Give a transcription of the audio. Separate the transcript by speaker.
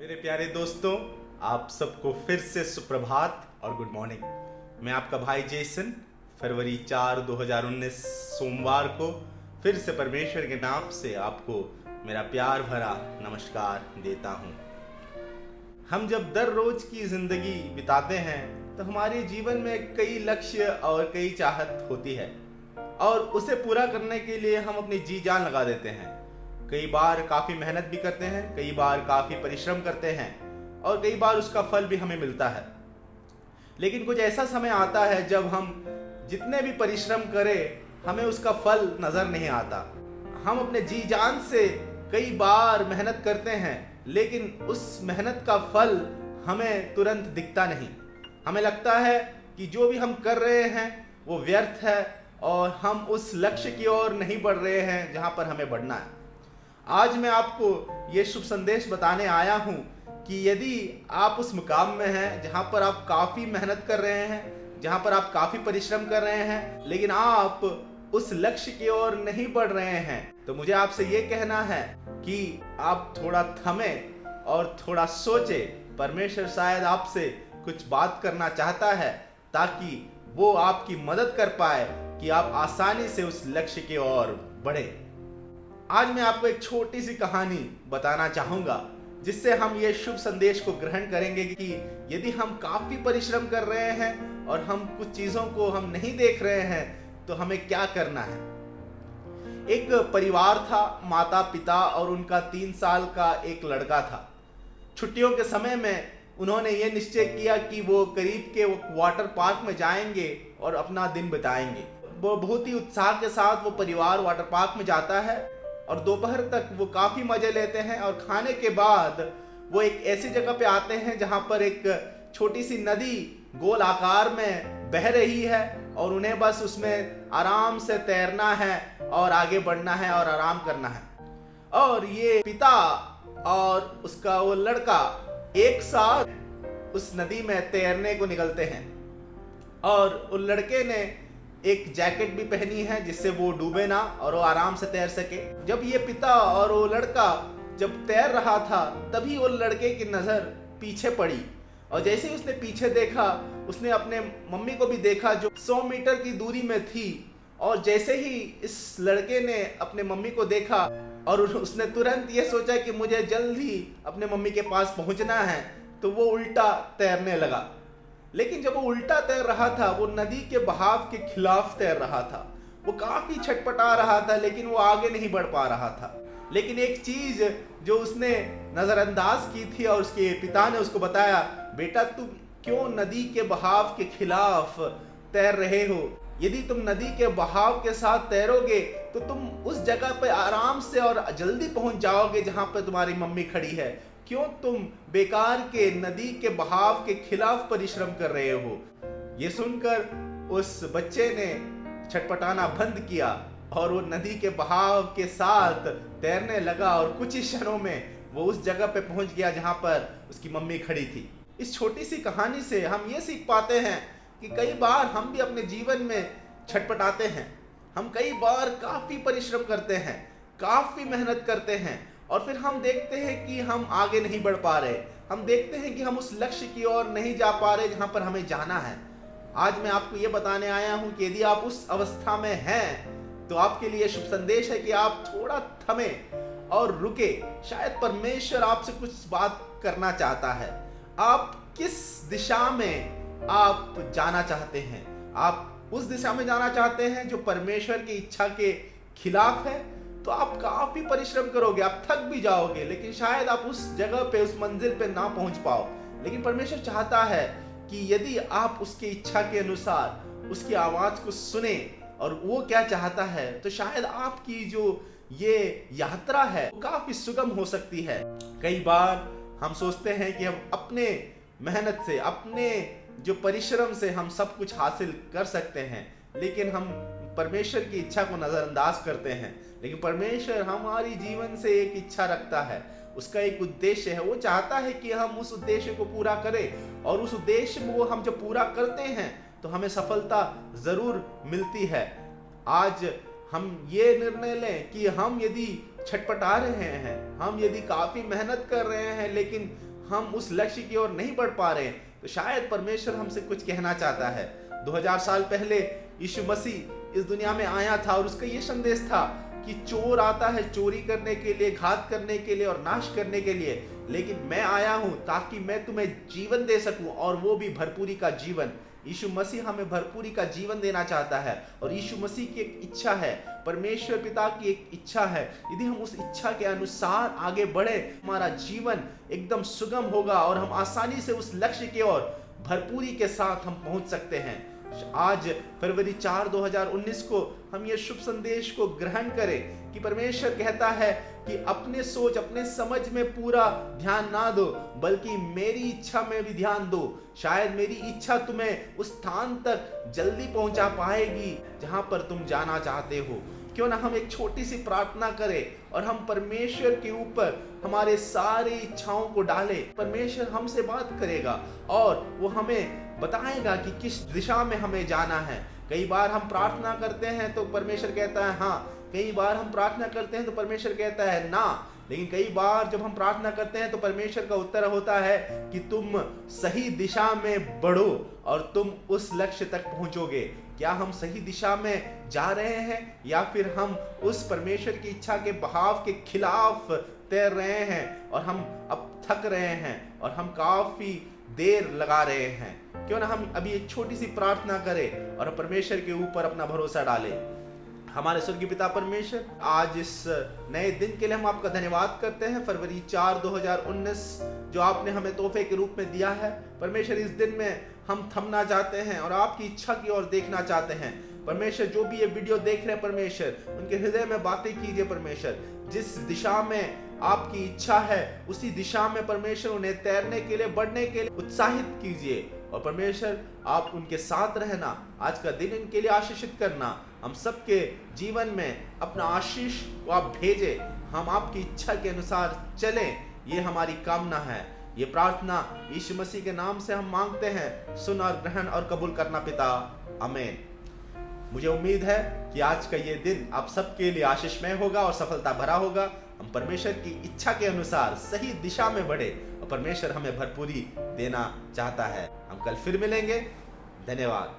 Speaker 1: मेरे प्यारे दोस्तों, आप सबको फिर से सुप्रभात और गुड मॉर्निंग मैं आपका भाई जेसन, फरवरी चार 2019 सोमवार को फिर से परमेश्वर के नाम से आपको मेरा प्यार भरा नमस्कार देता हूँ। हम जब दर रोज की ज़िंदगी बिताते हैं तो हमारे जीवन में कई लक्ष्य और कई चाहत होती है, और उसे पूरा करने के लिए हम अपनी जी जान लगा देते हैं। कई बार काफ़ी मेहनत भी करते हैं, कई बार काफ़ी परिश्रम करते हैं और कई बार उसका फल भी हमें मिलता है। लेकिन कुछ ऐसा समय आता है जब हम जितने भी परिश्रम करें, हमें उसका फल नज़र नहीं आता। हम अपने जी जान से कई बार मेहनत करते हैं, लेकिन उस मेहनत का फल हमें तुरंत दिखता नहीं। हमें लगता है कि जो भी हम कर रहे हैं, वो व्यर्थ है और हम उस लक्ष्य की ओर नहीं बढ़ रहे हैं जहाँ पर हमें बढ़ना है। आज मैं आपको ये शुभ संदेश बताने आया हूँ कि यदि आप उस मुकाम में हैं जहाँ पर आप काफ़ी मेहनत कर रहे हैं, जहाँ पर आप काफ़ी परिश्रम कर रहे हैं, लेकिन आप उस लक्ष्य की ओर नहीं बढ़ रहे हैं तो मुझे आपसे ये कहना है कि आप थोड़ा थमे और थोड़ा सोचे। परमेश्वर शायद आपसे कुछ बात करना चाहता है ताकि वो आपकी मदद कर पाए कि आप आसानी से उस लक्ष्य की ओर बढ़े। आज मैं आपको एक छोटी सी कहानी बताना चाहूँगा, जिससे हम ये शुभ संदेश को ग्रहण करेंगे कि यदि हम काफ़ी परिश्रम कर रहे हैं और हम कुछ चीज़ों को हम नहीं देख रहे हैं तो हमें क्या करना है? एक परिवार था माता पिता और उनका तीन साल का एक लड़का था। छुट्टियों के समय में उन्होंने ये निश्चय किया कि वो करीब के वाटर पार्क में जाएँगे और अपना दिन बिताएँगे। वो बहुत ही उत्साह के साथ वो परिवार वाटर पार्क में जाता है। और दोपहर तक वो काफ़ी मज़े लेते हैं और खाने के बाद वो एक ऐसी जगह पे आते हैं जहाँ पर एक छोटी सी नदी गोल आकार में बह रही है और उन्हें बस उसमें आराम से तैरना है और आगे बढ़ना है और आराम करना है। और ये पिता और उसका वो लड़का एक साथ उस नदी में तैरने को निकलते हैं। और उस लड़के ने एक जैकेट भी पहनी है जिससे वो डूबे ना और वो आराम से तैर सके। जब ये पिता और वो लड़का जब तैर रहा था, तभी वो लड़के की नज़र पीछे पड़ी। और जैसे ही उसने पीछे देखा, उसने अपने मम्मी को भी देखा जो 100 मीटर की दूरी में थी। और जैसे ही इस लड़के ने अपने मम्मी को देखा और उसने तुरंत ये सोचा कि मुझे जल्द ही अपने मम्मी के पास पहुँचना है तो वो उल्टा तैरने लगा। लेकिन जब वो उल्टा तैर रहा था, वो नदी के बहाव के खिलाफ तैर रहा था। वो काफ़ी छटपटा रहा था, लेकिन वो आगे नहीं बढ़ पा रहा था। लेकिन एक चीज़ जो उसने नजरअंदाज की थी और उसके पिता ने उसको बताया, बेटा, तुम क्यों नदी के बहाव के खिलाफ तैर रहे हो? यदि तुम नदी के बहाव के साथ तैरोगे तो तुम उस जगह पर आराम से और जल्दी पहुँच जाओगे जहाँ पर तुम्हारी मम्मी खड़ी है। क्यों तुम बेकार के नदी के बहाव के खिलाफ परिश्रम कर रहे हो? ये सुनकर उस बच्चे ने छटपटाना बंद किया और वो नदी के बहाव के साथ तैरने लगा और कुछ ही क्षणों में वो उस जगह पे पहुँच गया जहाँ पर उसकी मम्मी खड़ी थी। इस छोटी सी कहानी से हम ये सीख पाते हैं कि कई बार हम भी अपने जीवन में छटपटाते हैं। हम कई बार काफ़ी परिश्रम करते हैं, काफ़ी मेहनत करते हैं और फिर हम देखते हैं कि हम आगे नहीं बढ़ पा रहे। हम देखते हैं कि हम उस लक्ष्य की ओर नहीं जा पा रहे जहाँ पर हमें जाना है। आज मैं आपको ये बताने आया हूँ कि यदि आप उस अवस्था में हैं तो आपके लिए शुभ संदेश है कि आप थोड़ा थमे और रुके। शायद परमेश्वर आपसे कुछ बात करना चाहता है। आप किस दिशा में आप जाना चाहते हैं? आप उस दिशा में जाना चाहते हैं जो परमेश्वर की इच्छा के खिलाफ है? तो आप काफ़ी परिश्रम करोगे, आप थक भी जाओगे, लेकिन शायद आप उस जगह पे, उस मंजिल पे ना पहुँच पाओ। लेकिन परमेश्वर चाहता है कि यदि आप उसकी इच्छा के अनुसार, उसकी आवाज़ को सुने और वो क्या चाहता है तो शायद आपकी जो ये यात्रा है काफ़ी सुगम हो सकती है। कई बार हम सोचते हैं कि हम अपने मेहनत से, अपने जो परिश्रम से हम सब कुछ हासिल कर सकते हैं, लेकिन हम परमेश्वर की इच्छा को नज़रअंदाज करते हैं। लेकिन परमेश्वर हमारी जीवन से एक इच्छा रखता है। उसका एक उद्देश्य है। वो चाहता है कि हम उस उद्देश्य को पूरा करें और उस उद्देश्य को हम जब पूरा करते हैं तो हमें सफलता ज़रूर मिलती है। आज हम ये निर्णय लें कि हम यदि छटपटा रहे हैं, हम यदि काफ़ी मेहनत कर रहे हैं, लेकिन हम उस लक्ष्य की ओर नहीं बढ़ पा रहे हैं तो शायद परमेश्वर हमसे कुछ कहना चाहता है। 2000 साल पहले यीशु मसीह इस दुनिया में आया था और उसका ये संदेश था कि चोर आता है चोरी करने के लिए, घात करने के लिए और नाश करने के लिए, लेकिन मैं आया हूँ ताकि मैं तुम्हें जीवन दे सकूँ और वो भी भरपूरी का जीवन। यीशु मसीह हमें भरपूरी का जीवन देना चाहता है और यीशु मसीह की एक इच्छा है, परमेश्वर पिता की एक इच्छा है। यदि हम उस इच्छा के अनुसार आगे बढ़े, हमारा जीवन एकदम सुगम होगा और हम आसानी से उस लक्ष्य की ओर भरपूरी के साथ हम पहुँच सकते हैं। आज फरवरी चार 2019 को हम ये शुभ संदेश को ग्रहण करें कि परमेश्वर कहता है कि अपने सोच, अपने समझ में पूरा ध्यान ना दो, बल्कि मेरी इच्छा में भी ध्यान दो। शायद मेरी इच्छा तुम्हें उस स्थान तक जल्दी पहुँचा पाएगी जहाँ पर तुम जाना चाहते हो। क्यों ना हम एक छोटी सी प्रार्थना करें और हम परमेश्वर के ऊपर हमारे सारी इच्छाओं को डालें। परमेश्वर हमसे बात करेगा और वो हमें बताएगा कि किस दिशा में हमें जाना है। कई बार हम प्रार्थना करते हैं तो परमेश्वर कहता है हाँ। कई बार हम प्रार्थना करते हैं तो परमेश्वर कहता है, ना। लेकिन कई बार जब हम प्रार्थना करते हैं तो परमेश्वर का उत्तर होता है कि तुम सही दिशा में बढ़ो और तुम उस लक्ष्य तक पहुंचोगे। क्या हम सही दिशा में जा रहे हैं या फिर हम उस परमेश्वर की इच्छा के बहाव के खिलाफ तैर रहे हैं और हम अब थक रहे हैं और हम काफ़ी देर लगा रहे हैं? क्यों ना हम अभी एक छोटी सी प्रार्थना करें और परमेश्वर के ऊपर अपना भरोसा डालें। हमारे स्वर्गीय पिता परमेश्वर, आज इस नए दिन के लिए हम आपका धन्यवाद करते हैं। फरवरी चार 2019 जो आपने हमें तोहफे के रूप में दिया है, परमेश्वर इस दिन में हम थमना चाहते हैं और आपकी इच्छा की ओर देखना चाहते हैं। परमेश्वर, जो भी ये वीडियो देख रहे हैं परमेश्वर, उनके हृदय में बातें कीजिए परमेश्वर। जिस दिशा में आपकी इच्छा है, उसी दिशा में परमेश्वर उन्हें तैरने के लिए, बढ़ने के लिए उत्साहित कीजिए। और परमेश्वर, आप उनके साथ रहना, आज का दिन इनके लिए आशीषित करना। हम सबके जीवन में अपना आशीष को आप भेजे। हम आपकी इच्छा के अनुसार चलें। ये हमारी कामना है। ये प्रार्थना यीशु मसीह के नाम से हम मांगते हैं, सुन और ग्रहण और कबूल करना पिता। अमेन मुझे उम्मीद है कि आज का ये दिन आप सबके लिए आशीषमय होगा और सफलता भरा होगा। हम परमेश्वर की इच्छा के अनुसार सही दिशा में बढ़े और परमेश्वर हमें भरपूरी देना चाहता है। हम कल फिर मिलेंगे। धन्यवाद।